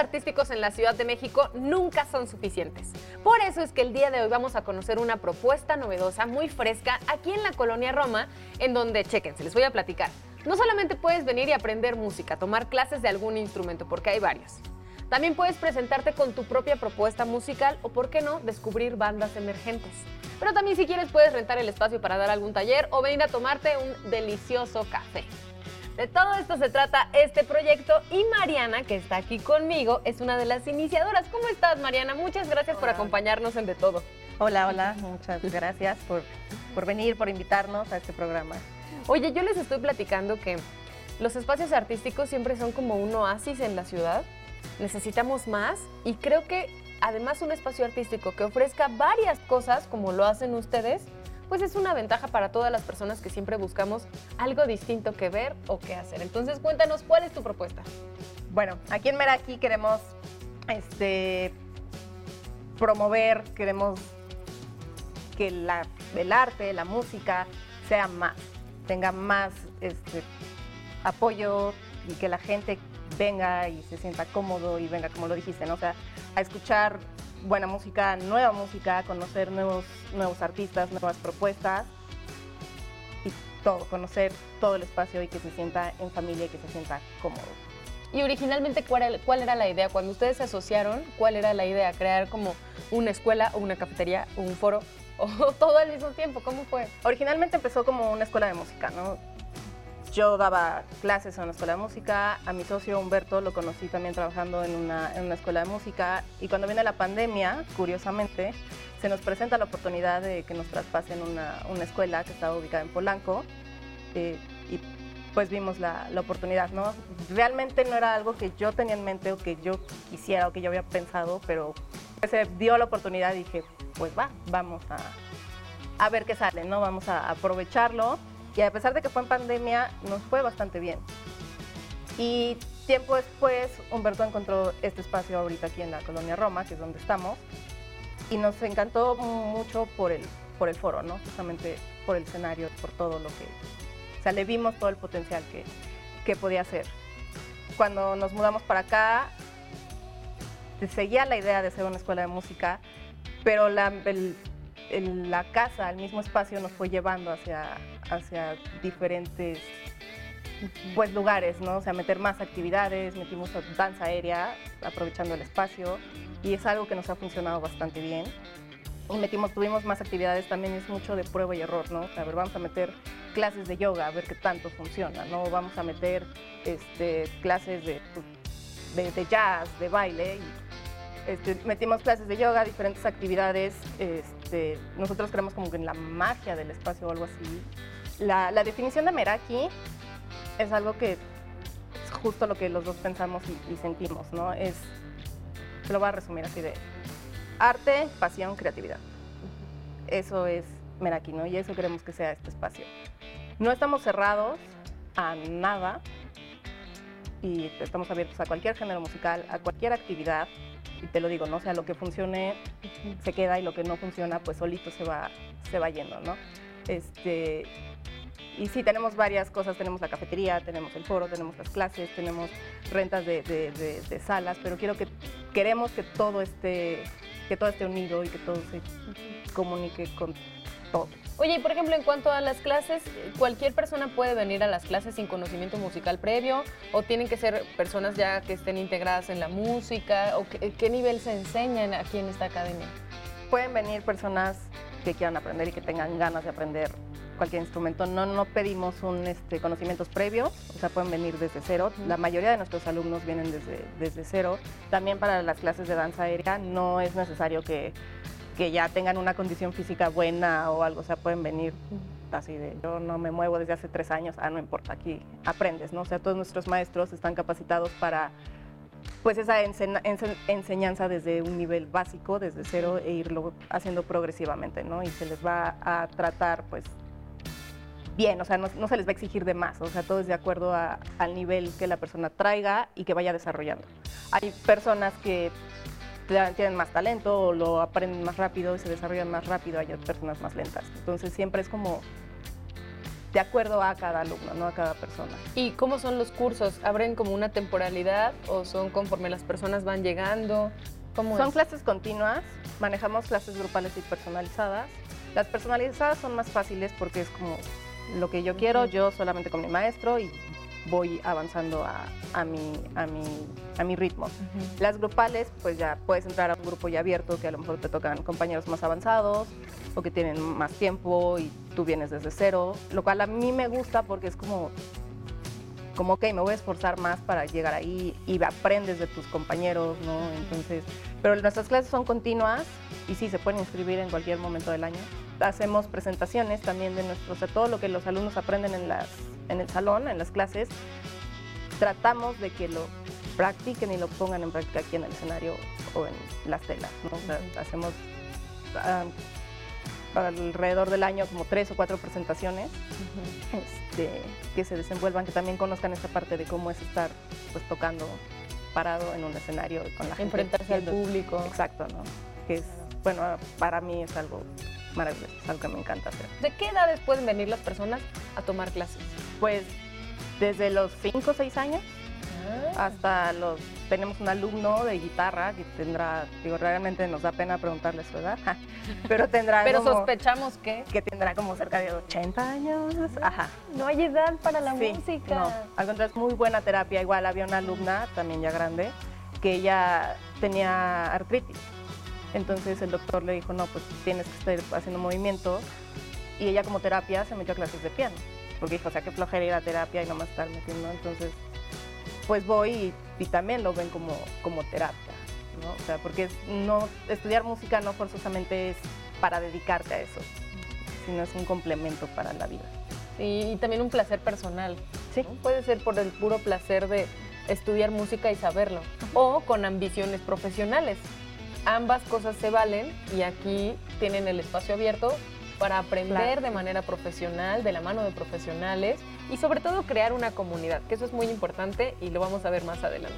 artísticos en la Ciudad de México nunca son suficientes. Por eso es que el día de hoy vamos a conocer una propuesta novedosa, muy fresca, aquí en la colonia Roma, en donde, chequen, se les voy a platicar. No solamente puedes venir y aprender música, tomar clases de algún instrumento, porque hay varios. También puedes presentarte con tu propia propuesta musical o, por qué no, descubrir bandas emergentes. Pero también si quieres puedes rentar el espacio para dar algún taller o venir a tomarte un delicioso café. De todo esto se trata este proyecto y Mariana, que está aquí conmigo, es una de las iniciadoras. ¿Cómo estás, Mariana? Muchas gracias por acompañarnos en De Todo. Hola, hola, muchas gracias por, por venir, por invitarnos a este programa. Oye, yo les estoy platicando que los espacios artísticos siempre son como un oasis en la ciudad. Necesitamos más y creo que además un espacio artístico que ofrezca varias cosas como lo hacen ustedes, pues es una ventaja para todas las personas que siempre buscamos algo distinto que ver o que hacer. Entonces, cuéntanos, ¿cuál es tu propuesta? Bueno, aquí en Meraki queremos este, promover, queremos que la, el arte, la música sea más, tenga más este, apoyo y que la gente venga y se sienta cómodo y venga, como lo dijiste, ¿no? O sea, a escuchar buena música, nueva música, conocer nuevos, nuevos artistas, nuevas propuestas y todo, conocer todo el espacio y que se sienta en familia y que se sienta cómodo. Y originalmente, ¿cuál era, ¿cuál era la idea? Cuando ustedes se asociaron, ¿cuál era la idea? ¿Crear como una escuela o una cafetería o un foro o todo al mismo tiempo? ¿Cómo fue? Originalmente empezó como una escuela de música, ¿no? Yo daba clases en una escuela de música, a mi socio Humberto lo conocí también trabajando en una, escuela de música y cuando viene la pandemia, curiosamente, se nos presenta la oportunidad de que nos traspasen una, escuela que estaba ubicada en Polanco eh, y pues vimos la, oportunidad, ¿no? Realmente no era algo que yo tenía en mente o que yo quisiera o que yo había pensado, pero se dio la oportunidad y dije, pues va, vamos a, a ver qué sale, ¿no? Vamos a aprovecharlo y a pesar de que fue en pandemia, nos fue bastante bien. Y tiempo después, Humberto encontró este espacio ahorita aquí en la colonia Roma, que es donde estamos, y nos encantó mucho por el, por el foro, ¿no? Justamente por el escenario, por todo lo que... O sea, le vimos todo el potencial que, que podía hacer. Cuando nos mudamos para acá, seguía la idea de ser una escuela de música, pero la, el, la casa, el mismo espacio nos fue llevando hacia, hacia diferentes pues, lugares, ¿no? O sea, meter más actividades, metimos danza aérea, aprovechando el espacio, y es algo que nos ha funcionado bastante bien. Y metimos, tuvimos más actividades, también es mucho de prueba y error, ¿no? A ver, vamos a meter clases de yoga, a ver qué tanto funciona, ¿no? Vamos a meter este, clases de, de, de jazz, de baile, y este, metimos clases de yoga, diferentes actividades. Este, nosotros creemos como que en la magia del espacio o algo así. La, la, definición de Meraki es algo que es justo lo que los dos pensamos y, y sentimos, ¿no? Es, se lo voy a resumir así de arte, pasión, creatividad. Eso es Meraki, ¿no? Y eso queremos que sea este espacio. No estamos cerrados a nada y estamos abiertos a cualquier género musical, a cualquier actividad. Y te lo digo, ¿no? O sea, lo que funcione se queda y lo que no funciona, pues solito se va, se va yendo, ¿no? Este, y sí, tenemos varias cosas, tenemos la cafetería, tenemos el foro, tenemos las clases, tenemos rentas de, de, de, de salas, pero quiero que, queremos que todo esté, que todo esté unido y que todo se comunique con todo. Oye, y por ejemplo, en cuanto a las clases, ¿cualquier persona puede venir a las clases sin conocimiento musical previo? ¿O tienen que ser personas ya que estén integradas en la música? ¿O qué, qué nivel se enseñan aquí en esta academia? Pueden venir personas que quieran aprender y que tengan ganas de aprender cualquier instrumento. No, no pedimos un, este, conocimientos previos, o sea, pueden venir desde cero. La mayoría de nuestros alumnos vienen desde, desde cero. También para las clases de danza aérea no es necesario que, que ya tengan una condición física buena o algo, o sea, pueden venir así de yo no me muevo desde hace tres años, ah, no importa, aquí aprendes, ¿no? O sea, todos nuestros maestros están capacitados para pues esa ense ense enseñanza desde un nivel básico, desde cero, e irlo haciendo progresivamente, ¿no? Y se les va a tratar, pues, bien, o sea, no, no, se les va a exigir de más, o sea, todo es de acuerdo a, al nivel que la persona traiga y que vaya desarrollando. Hay personas que tienen más talento o lo aprenden más rápido y se desarrollan más rápido, hay personas más lentas. Entonces siempre es como de acuerdo a cada alumno, no a cada persona. ¿Y cómo son los cursos? ¿Abren como una temporalidad o son conforme las personas van llegando? ¿Cómo son es? clases continuas, manejamos clases grupales y personalizadas. Las personalizadas son más fáciles porque es como lo que yo quiero, yo solamente con mi maestro y voy avanzando a, a mi, a, mi, a mi ritmo. Las grupales, pues ya puedes entrar a un grupo ya abierto que a lo mejor te tocan compañeros más avanzados o que tienen más tiempo y tú vienes desde cero, lo cual a mí me gusta porque es como, como ok, me voy a esforzar más para llegar ahí y aprendes de tus compañeros, ¿no? Entonces, pero nuestras clases son continuas y sí, se pueden inscribir en cualquier momento del año. Hacemos presentaciones también de nuestros, de todo lo que los alumnos aprenden en, las, en el salón, en las clases. Tratamos de que lo practiquen y lo pongan en práctica aquí en el escenario o en las telas, ¿no? O sea, hacemos ah, alrededor del año como tres o cuatro presentaciones este, que se desenvuelvan, que también conozcan esta parte de cómo es estar pues tocando parado en un escenario con la gente. Enfrentarse al público. Exacto, ¿no? Que es, bueno, para mí es algo maravilloso, es algo que me encanta hacer. ¿De qué edades pueden venir las personas a tomar clases? Pues desde los 5 o 6 años. Hasta los... Tenemos un alumno de guitarra que tendrá, digo, realmente nos da pena preguntarle su edad, pero tendrá Pero como- sospechamos que que tendrá como cerca de 80 años. Ajá. no hay edad para la Sí, música. No, al contrario, es muy buena terapia. Igual había una alumna, también ya grande, que ella tenía artritis. Entonces el doctor le dijo, no, pues tienes que estar haciendo movimiento. Y ella como terapia se metió a clases de piano. Porque dijo, o sea, qué flojera ir a terapia y nomás estar metiendo. Entonces, pues voy y, y también lo ven como, como terapia. ¿no? O sea, porque es- no, estudiar música no forzosamente es para dedicarte a eso, sino es un complemento para la vida. Y, y también un placer personal. Sí. ¿no? Puede ser por el puro placer de estudiar música y saberlo. O con ambiciones profesionales. Ambas cosas se valen y aquí tienen el espacio abierto para aprender Claro. de manera profesional, de la mano de profesionales y sobre todo crear una comunidad, que eso es muy importante y lo vamos a ver más adelante.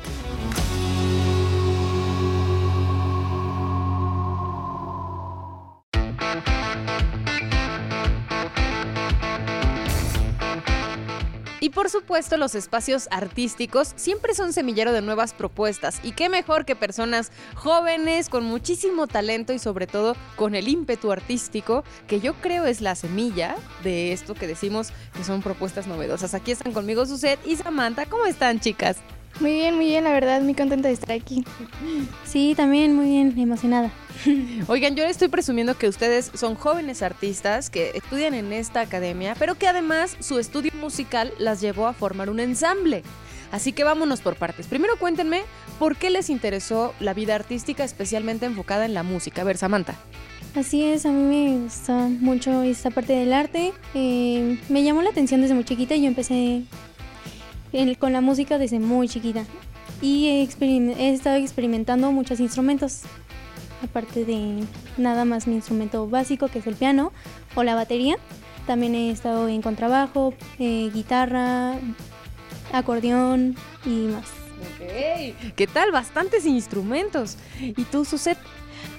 Y por supuesto los espacios artísticos siempre son semillero de nuevas propuestas y qué mejor que personas jóvenes con muchísimo talento y sobre todo con el ímpetu artístico que yo creo es la semilla de esto que decimos que son propuestas novedosas. Aquí están conmigo Suset y Samantha. ¿Cómo están chicas? Muy bien, muy bien, la verdad, muy contenta de estar aquí. Sí, también muy bien, emocionada. Oigan, yo estoy presumiendo que ustedes son jóvenes artistas que estudian en esta academia, pero que además su estudio musical las llevó a formar un ensamble. Así que vámonos por partes. Primero cuéntenme por qué les interesó la vida artística especialmente enfocada en la música. A ver, Samantha. Así es, a mí me gusta mucho esta parte del arte. Eh, me llamó la atención desde muy chiquita y yo empecé el- con la música desde muy chiquita. Y he, estado experimentando muchos instrumentos. Aparte de nada más mi instrumento básico, que es el piano o la batería. También he estado en contrabajo, eh, guitarra, acordeón y más. ¿Qué tal? Bastantes instrumentos. ¿Y tú, Suset?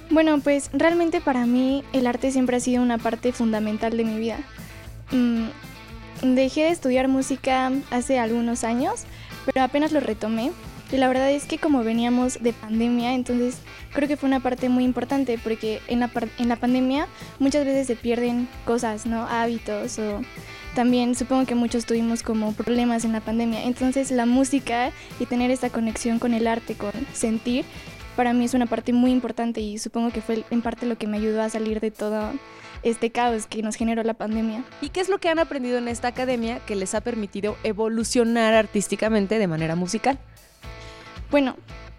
Bueno, pues realmente para mí el arte siempre ha sido una parte fundamental de mi vida. Mm, dejé de estudiar música hace algunos años, pero apenas lo retomé. Y la verdad es que como veníamos de pandemia, entonces creo que fue una parte muy importante porque en la, en la pandemia muchas veces se pierden cosas, ¿no? Hábitos o también supongo que muchos tuvimos como problemas en la pandemia. Entonces la música y tener esta conexión con el arte, con sentir, para mí es una parte muy importante y supongo que fue en parte lo que me ayudó a salir de todo este caos que nos generó la pandemia. ¿Y qué es lo que han aprendido en esta academia que les ha permitido evolucionar artísticamente de manera musical? Bueno,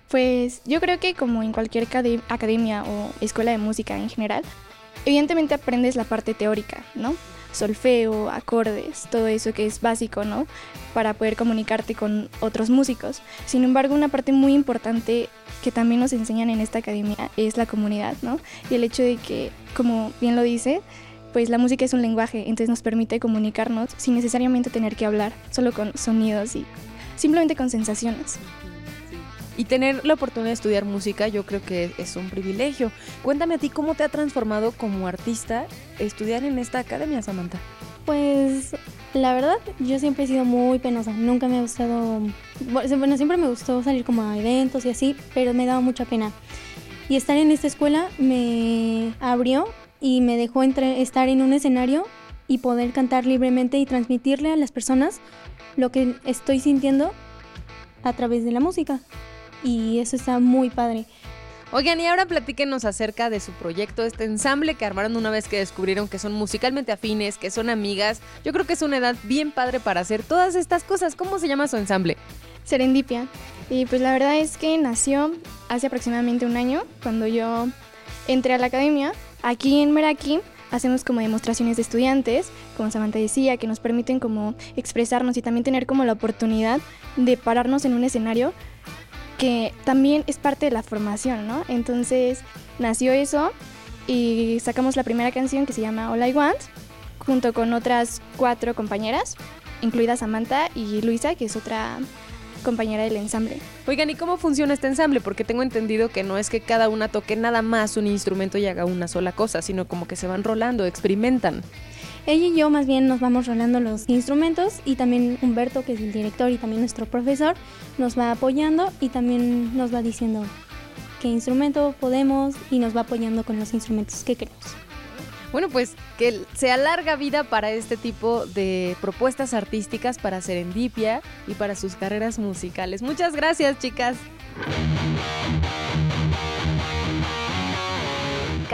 pues yo creo que como en cualquier cade- academia o escuela de música en general, evidentemente aprendes la parte teórica, ¿no? Solfeo, acordes, todo eso que es básico, ¿no? Para poder comunicarte con otros músicos. Sin embargo, una parte muy importante que también nos enseñan en esta academia es la comunidad, ¿no? Y el hecho de que, como bien lo dice, pues la música es un lenguaje, entonces nos permite comunicarnos sin necesariamente tener que hablar, solo con sonidos y simplemente con sensaciones. Y tener la oportunidad de estudiar música yo creo que es un privilegio. Cuéntame a ti cómo te ha transformado como artista estudiar en esta academia, Samantha. Pues la verdad, yo siempre he sido muy penosa. Nunca me ha gustado. Bueno, siempre me gustó salir como a eventos y así, pero me daba mucha pena. Y estar en esta escuela me abrió y me dejó entre, estar en un escenario y poder cantar libremente y transmitirle a las personas lo que estoy sintiendo a través de la música. Y eso está muy padre. Oigan, y ahora platíquenos acerca de su proyecto, este ensamble que armaron una vez que descubrieron que son musicalmente afines, que son amigas. Yo creo que es una edad bien padre para hacer todas estas cosas. ¿Cómo se llama su ensamble? Serendipia. Y pues la verdad es que nació hace aproximadamente un año, cuando yo entré a la academia. Aquí en Meraki hacemos como demostraciones de estudiantes, como Samantha decía, que nos permiten como expresarnos y también tener como la oportunidad de pararnos en un escenario que también es parte de la formación, ¿no? Entonces nació eso y sacamos la primera canción que se llama All I Want, junto con otras cuatro compañeras, incluida Samantha y Luisa, que es otra compañera del ensamble. Oigan, ¿y cómo funciona este ensamble? Porque tengo entendido que no es que cada una toque nada más un instrumento y haga una sola cosa, sino como que se van rolando, experimentan. Ella y yo más bien nos vamos rolando los instrumentos y también Humberto, que es el director y también nuestro profesor, nos va apoyando y también nos va diciendo qué instrumento podemos y nos va apoyando con los instrumentos que queremos. Bueno, pues que sea larga vida para este tipo de propuestas artísticas para Serendipia y para sus carreras musicales. Muchas gracias, chicas.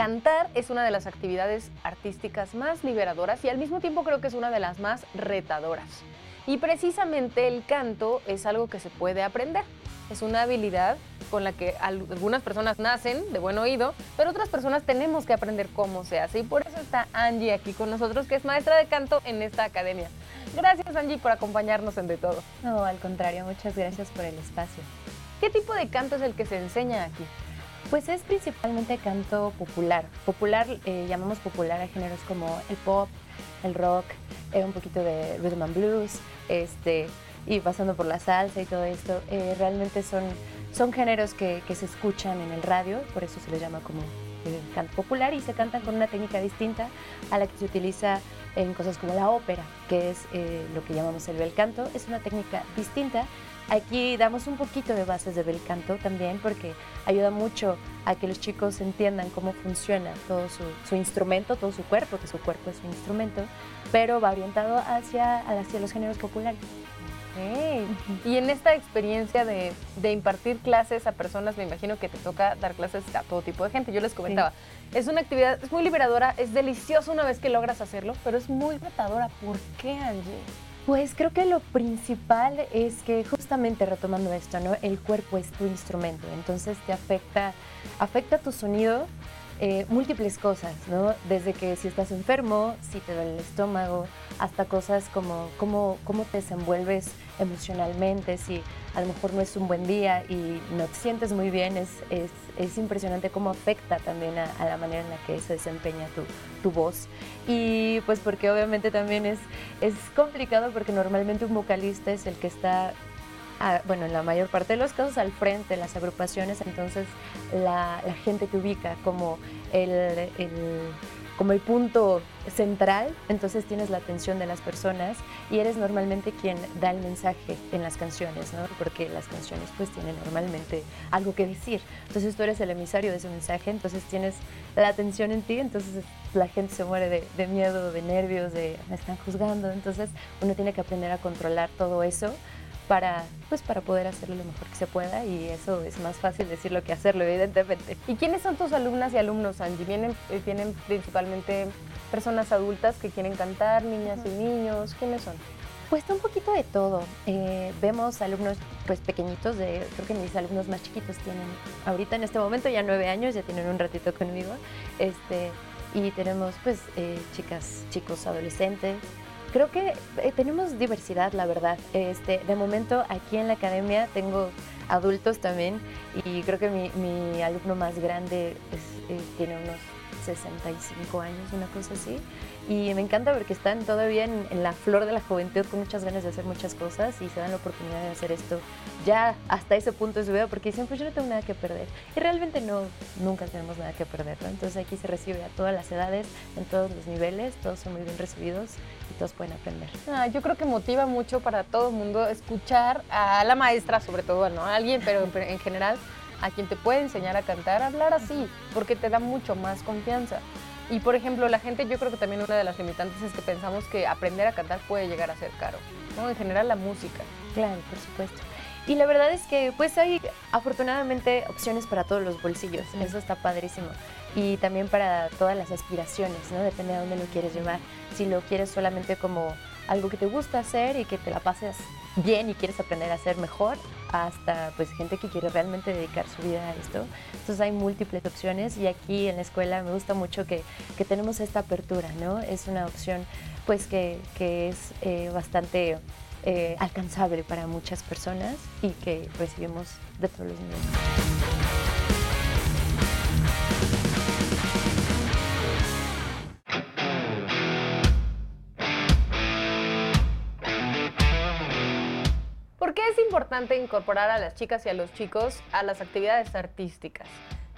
Cantar es una de las actividades artísticas más liberadoras y al mismo tiempo creo que es una de las más retadoras. Y precisamente el canto es algo que se puede aprender. Es una habilidad con la que algunas personas nacen de buen oído, pero otras personas tenemos que aprender cómo se hace. Y por eso está Angie aquí con nosotros, que es maestra de canto en esta academia. Gracias Angie por acompañarnos en De Todo. No, al contrario, muchas gracias por el espacio. ¿Qué tipo de canto es el que se enseña aquí? Pues es principalmente canto popular. Popular, eh, llamamos popular a géneros como el pop, el rock, eh, un poquito de rhythm and blues, este, y pasando por la salsa y todo esto. Eh, realmente son, son géneros que, que, se escuchan en el radio, por eso se les llama como canto popular y se cantan con una técnica distinta a la que se utiliza en cosas como la ópera, que es lo que llamamos el bel canto. Es una técnica distinta Aquí damos un poquito de bases de bel canto también porque ayuda mucho a que los chicos entiendan cómo funciona todo su, instrumento, todo su cuerpo, que su cuerpo es su instrumento, pero va orientado hacia, hacia los géneros populares. Y en esta experiencia de, impartir clases a personas, me imagino que te toca dar clases a todo tipo de gente. Yo les comentaba, es una actividad, es muy liberadora, es delicioso una vez que logras hacerlo, pero es muy retadora. ¿Por qué, Angie? Pues creo que lo principal es que justamente retomando esto, ¿no? El cuerpo es tu instrumento, entonces te afecta, afecta tu sonido eh, múltiples cosas, ¿no? Desde que si estás enfermo, si te duele el estómago, hasta cosas como cómo, cómo te desenvuelves emocionalmente, si a lo mejor no es un buen día y no te sientes muy bien, es, es, es impresionante cómo afecta también a, la manera en la que se desempeña tu, tu, voz. Y pues porque obviamente también es, es complicado porque normalmente un vocalista es el que está bueno, en la mayor parte de los casos al frente las agrupaciones, entonces la, gente te ubica como el, como el punto central, entonces tienes la atención de las personas y eres normalmente quien da el mensaje en las canciones, ¿no? Porque las canciones pues tienen normalmente algo que decir. Entonces tú eres el emisario de ese mensaje, entonces tienes la atención en ti, entonces la gente se muere de, de miedo, de nervios, de me están juzgando, entonces uno tiene que aprender a controlar todo eso para, pues, para poder hacerlo lo mejor que se pueda y eso es más fácil decirlo que hacerlo, evidentemente. ¿Y quiénes son tus alumnas y alumnos, Angie? ¿Vienen, eh, ¿Vienen principalmente personas adultas que quieren cantar, niñas y niños? ¿Quiénes son? Pues un poquito de todo. Eh, vemos alumnos pues pequeñitos, de, creo que mis alumnos más chiquitos tienen ahorita en este momento ya nueve años, ya tienen un ratito conmigo. Este, y tenemos pues eh, chicas, chicos adolescentes, Creo que eh, tenemos diversidad, la verdad. Este, de momento aquí en la academia tengo adultos también y creo que mi, alumno más grande eh, tiene unos 65 años, una cosa así. Y me encanta porque están todavía en, en, la flor de la juventud con muchas ganas de hacer muchas cosas y se dan la oportunidad de hacer esto ya hasta ese punto de su vida porque dicen, pues yo no tengo nada que perder. Y realmente no, nunca tenemos nada que perder. ¿no? Entonces aquí se recibe a todas las edades, en todos los niveles, todos son muy bien recibidos y todos pueden aprender. Ah, yo creo que motiva mucho para todo el mundo escuchar a la maestra, sobre todo, ¿no? A alguien, pero en general, a quien te puede enseñar a cantar, hablar así, porque te da mucho más confianza. Y por ejemplo, la gente, yo creo que también una de las limitantes es que pensamos que aprender a cantar puede llegar a ser caro, ¿no? En general la música. Claro, por supuesto. Y la verdad es que pues hay afortunadamente opciones para todos los bolsillos, eso está padrísimo. Y también para todas las aspiraciones, ¿no? Depende de dónde lo quieres llevar. Si lo quieres solamente como algo que te gusta hacer y que te la pases bien y quieres aprender a hacer mejor, hasta pues gente que quiere realmente dedicar su vida a esto. Entonces hay múltiples opciones y aquí en la escuela me gusta mucho que, que tenemos esta apertura, ¿no? Es una opción pues que, que es eh, bastante eh, alcanzable para muchas personas y que recibimos de todos los niveles. Es importante incorporar a las chicas y a los chicos a las actividades artísticas?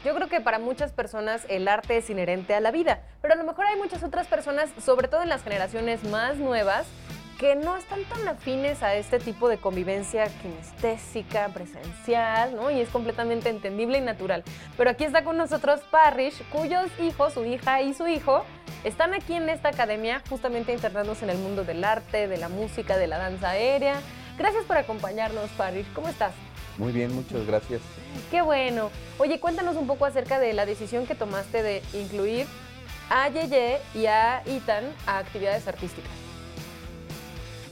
Yo creo que para muchas personas el arte es inherente a la vida, pero a lo mejor hay muchas otras personas, sobre todo en las generaciones más nuevas, que no están tan afines a este tipo de convivencia kinestésica, presencial, ¿no? Y es completamente entendible y natural. Pero aquí está con nosotros Parrish, cuyos hijos, su hija y su hijo, están aquí en esta academia justamente internándose en el mundo del arte, de la música, de la danza aérea. Gracias por acompañarnos, Parrish. ¿Cómo estás? Muy bien, muchas gracias. Qué bueno. Oye, cuéntanos un poco acerca de la decisión que tomaste de incluir a Yeye y a Ethan a actividades artísticas.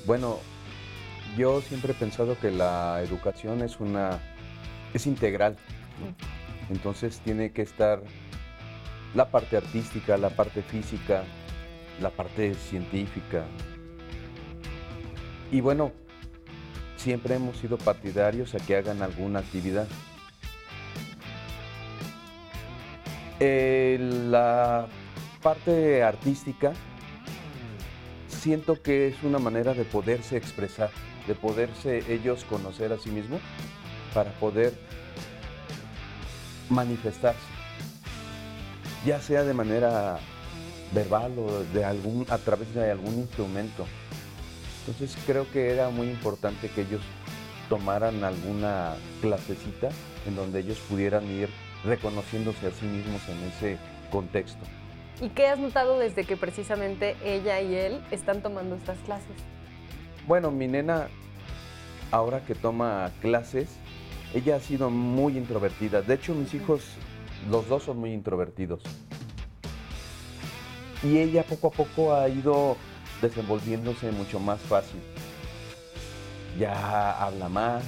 Bueno, yo siempre he pensado que la educación es una es integral. ¿no? Entonces tiene que estar la parte artística, la parte física, la parte científica. Y bueno, siempre hemos sido partidarios a que hagan alguna actividad. Eh, la parte artística siento que es una manera de poderse expresar, de poderse ellos conocer a sí mismos para poder manifestarse, ya sea de manera verbal o de algún, a través de algún instrumento. Entonces creo que era muy importante que ellos tomaran alguna clasecita en donde ellos pudieran ir reconociéndose a sí mismos en ese contexto. ¿Y qué has notado desde que precisamente ella y él están tomando estas clases? Bueno, mi nena, ahora que toma clases, ella ha sido muy introvertida. De hecho, mis hijos, los dos son muy introvertidos. Y ella poco a poco ha ido desenvolviéndose mucho más fácil. Ya habla más,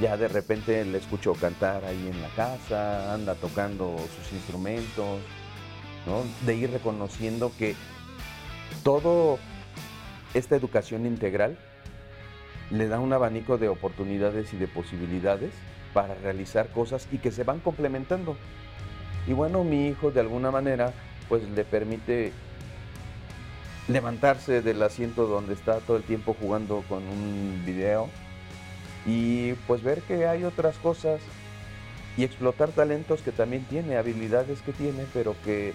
ya de repente le escucho cantar ahí en la casa, anda tocando sus instrumentos, ¿no? de ir reconociendo que todo esta educación integral le da un abanico de oportunidades y de posibilidades para realizar cosas y que se van complementando. Y bueno, mi hijo de alguna manera pues le permite levantarse del asiento donde está todo el tiempo jugando con un video y pues ver que hay otras cosas y explotar talentos que también tiene, habilidades que tiene, pero que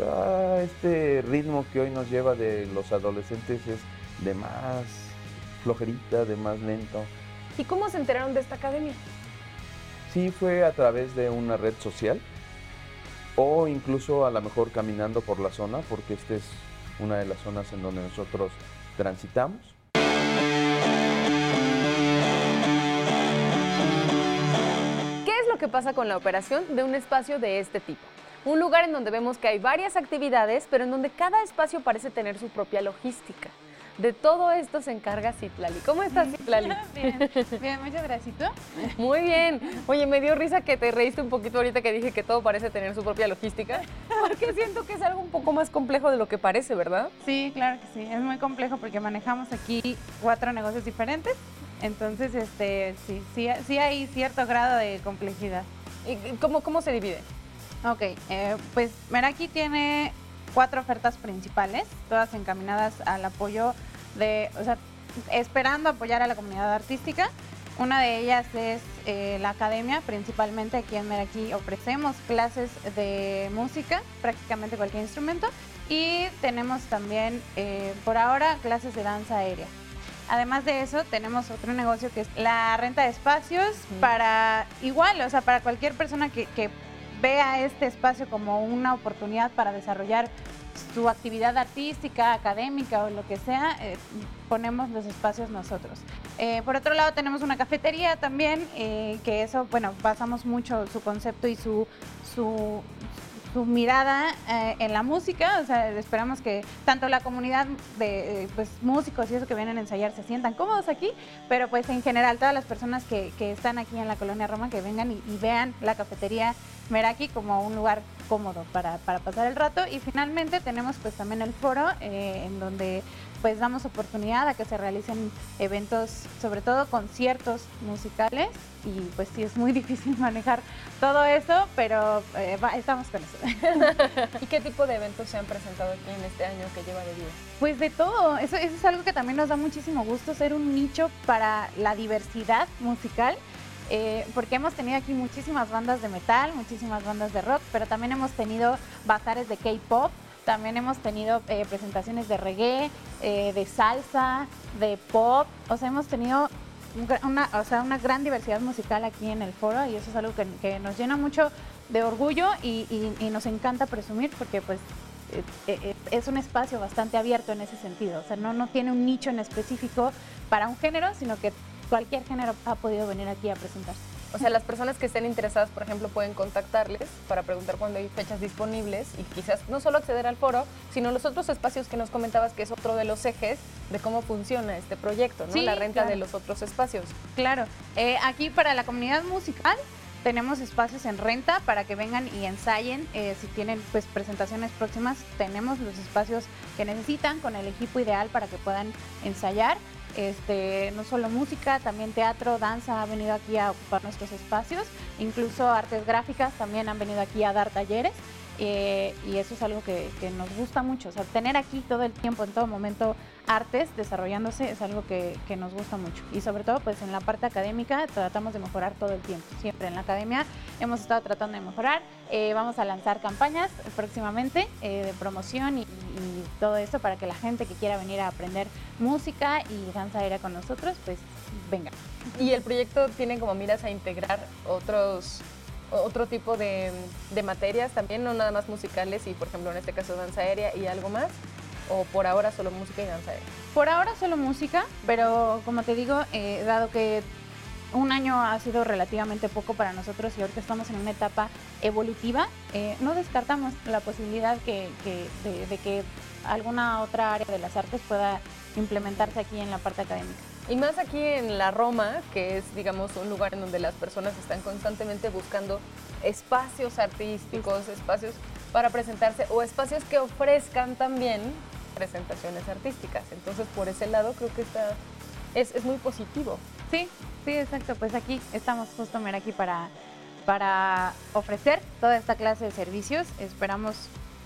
ah, este ritmo que hoy nos lleva de los adolescentes es de más flojerita, de más lento. ¿Y cómo se enteraron de esta academia? Sí fue a través de una red social o incluso a lo mejor caminando por la zona, porque esta es una de las zonas en donde nosotros transitamos. ¿Qué es lo que pasa con la operación de un espacio de este tipo? Un lugar en donde vemos que hay varias actividades, pero en donde cada espacio parece tener su propia logística. De todo esto se encarga Citlali. ¿Cómo estás, Citlali? Bien, bien, muchas gracias. Muy bien. Oye, me dio risa que te reíste un poquito ahorita que dije que todo parece tener su propia logística, porque siento que es algo un poco más complejo de lo que parece, ¿verdad? Sí, claro que sí. Es muy complejo porque manejamos aquí cuatro negocios diferentes. Entonces, este, sí, sí, sí hay cierto grado de complejidad. ¿Y cómo, cómo se divide? Ok, eh, pues Meraki tiene cuatro ofertas principales, todas encaminadas al apoyo de, o sea, esperando apoyar a la comunidad artística. Una de ellas es eh, la academia, principalmente aquí en Meraki ofrecemos clases de música, prácticamente cualquier instrumento, y tenemos también eh, por ahora clases de danza aérea. Además de eso, tenemos otro negocio que es la renta de espacios para igual, o sea, para cualquier persona que, que vea este espacio como una oportunidad para desarrollar su actividad artística, académica o lo que sea, eh, ponemos los espacios nosotros. Eh, por otro lado, tenemos una cafetería también, eh, que eso, bueno, basamos mucho su concepto y su, su, su mirada eh, en la música, o sea, esperamos que tanto la comunidad de eh, pues, músicos y eso que vienen a ensayar se sientan cómodos aquí, pero pues en general todas las personas que, están aquí en la colonia Roma que vengan y, vean la cafetería Meraki como un lugar cómodo para, para pasar el rato. Y finalmente tenemos pues también el foro eh, en donde pues damos oportunidad a que se realicen eventos, sobre todo conciertos musicales y pues sí es muy difícil manejar todo eso, pero eh, va- estamos con eso. ¿Y qué tipo de eventos se han presentado aquí en este año que lleva de vida? Pues de todo, eso, eso es algo que también nos da muchísimo gusto, ser un nicho para la diversidad musical, eh, porque hemos tenido aquí muchísimas bandas de metal, muchísimas bandas de rock, pero también hemos tenido bazares de K-pop, también hemos tenido eh, presentaciones de reggae, eh, de salsa, de pop, o sea, hemos tenido una, o sea, una gran diversidad musical aquí en el foro y eso es algo que, nos llena mucho de orgullo y, y- nos encanta presumir porque pues eh, es un espacio bastante abierto en ese sentido, o sea, no, no tiene un nicho en específico para un género, sino que cualquier género ha podido venir aquí a presentarse. O sea, las personas que estén interesadas, por ejemplo, pueden contactarles para preguntar cuándo hay fechas disponibles y quizás no solo acceder al foro, sino los otros espacios que nos comentabas, que es otro de los ejes de cómo funciona este proyecto, ¿no? Sí, la renta claro. de los otros espacios. Claro, eh, aquí para la comunidad musical tenemos espacios en renta para que vengan y ensayen. eh, si tienen pues presentaciones próximas, tenemos los espacios que necesitan con el equipo ideal para que puedan ensayar. Este, no solo música, también teatro, danza ha venido aquí a ocupar nuestros espacios, incluso artes gráficas también han venido aquí a dar talleres. eh, y eso es algo que, nos gusta mucho, o sea, tener aquí todo el tiempo, en todo momento, artes desarrollándose es algo que, que nos gusta mucho. Y sobre todo, pues en la parte académica tratamos de mejorar todo el tiempo. Siempre en la academia hemos estado tratando de mejorar. Eh, vamos a lanzar campañas próximamente eh, de promoción y, y todo esto para que la gente que quiera venir a aprender música y danza aérea con nosotros, pues venga. Y el proyecto tiene como miras a integrar otros otro tipo de, de materias también, no nada más musicales y por ejemplo en este caso danza aérea y algo más, o por ahora solo música y danza aérea. Por ahora solo música, pero como te digo, eh, dado que un año ha sido relativamente poco para nosotros y ahorita estamos en una etapa evolutiva, eh, no descartamos la posibilidad que, que- de, de que alguna otra área de las artes pueda implementarse aquí en la parte académica. Y más aquí en la Roma, que es, digamos, un lugar en donde las personas están constantemente buscando espacios artísticos, espacios para presentarse o espacios que ofrezcan también presentaciones artísticas. Entonces, por ese lado, creo que está, es, es muy positivo. Sí, sí, exacto. Pues aquí estamos justo mira, aquí para, para ofrecer toda esta clase de servicios. Esperamos,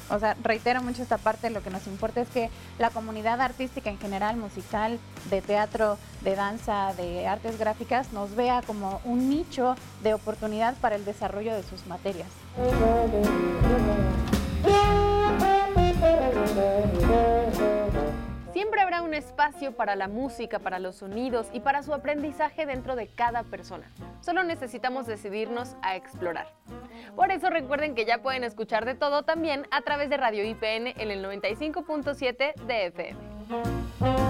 o sea, reitero mucho esta parte, lo que nos importa es que la comunidad artística en general, musical, de teatro, de danza, de artes gráficas, nos vea como un nicho de oportunidad para el desarrollo de sus materias. Un espacio para la música, para los sonidos y para su aprendizaje dentro de cada persona. Solo necesitamos decidirnos a explorar. Por eso recuerden que ya pueden escuchar de todo también a través de Radio IPN en el 95.7 de FM.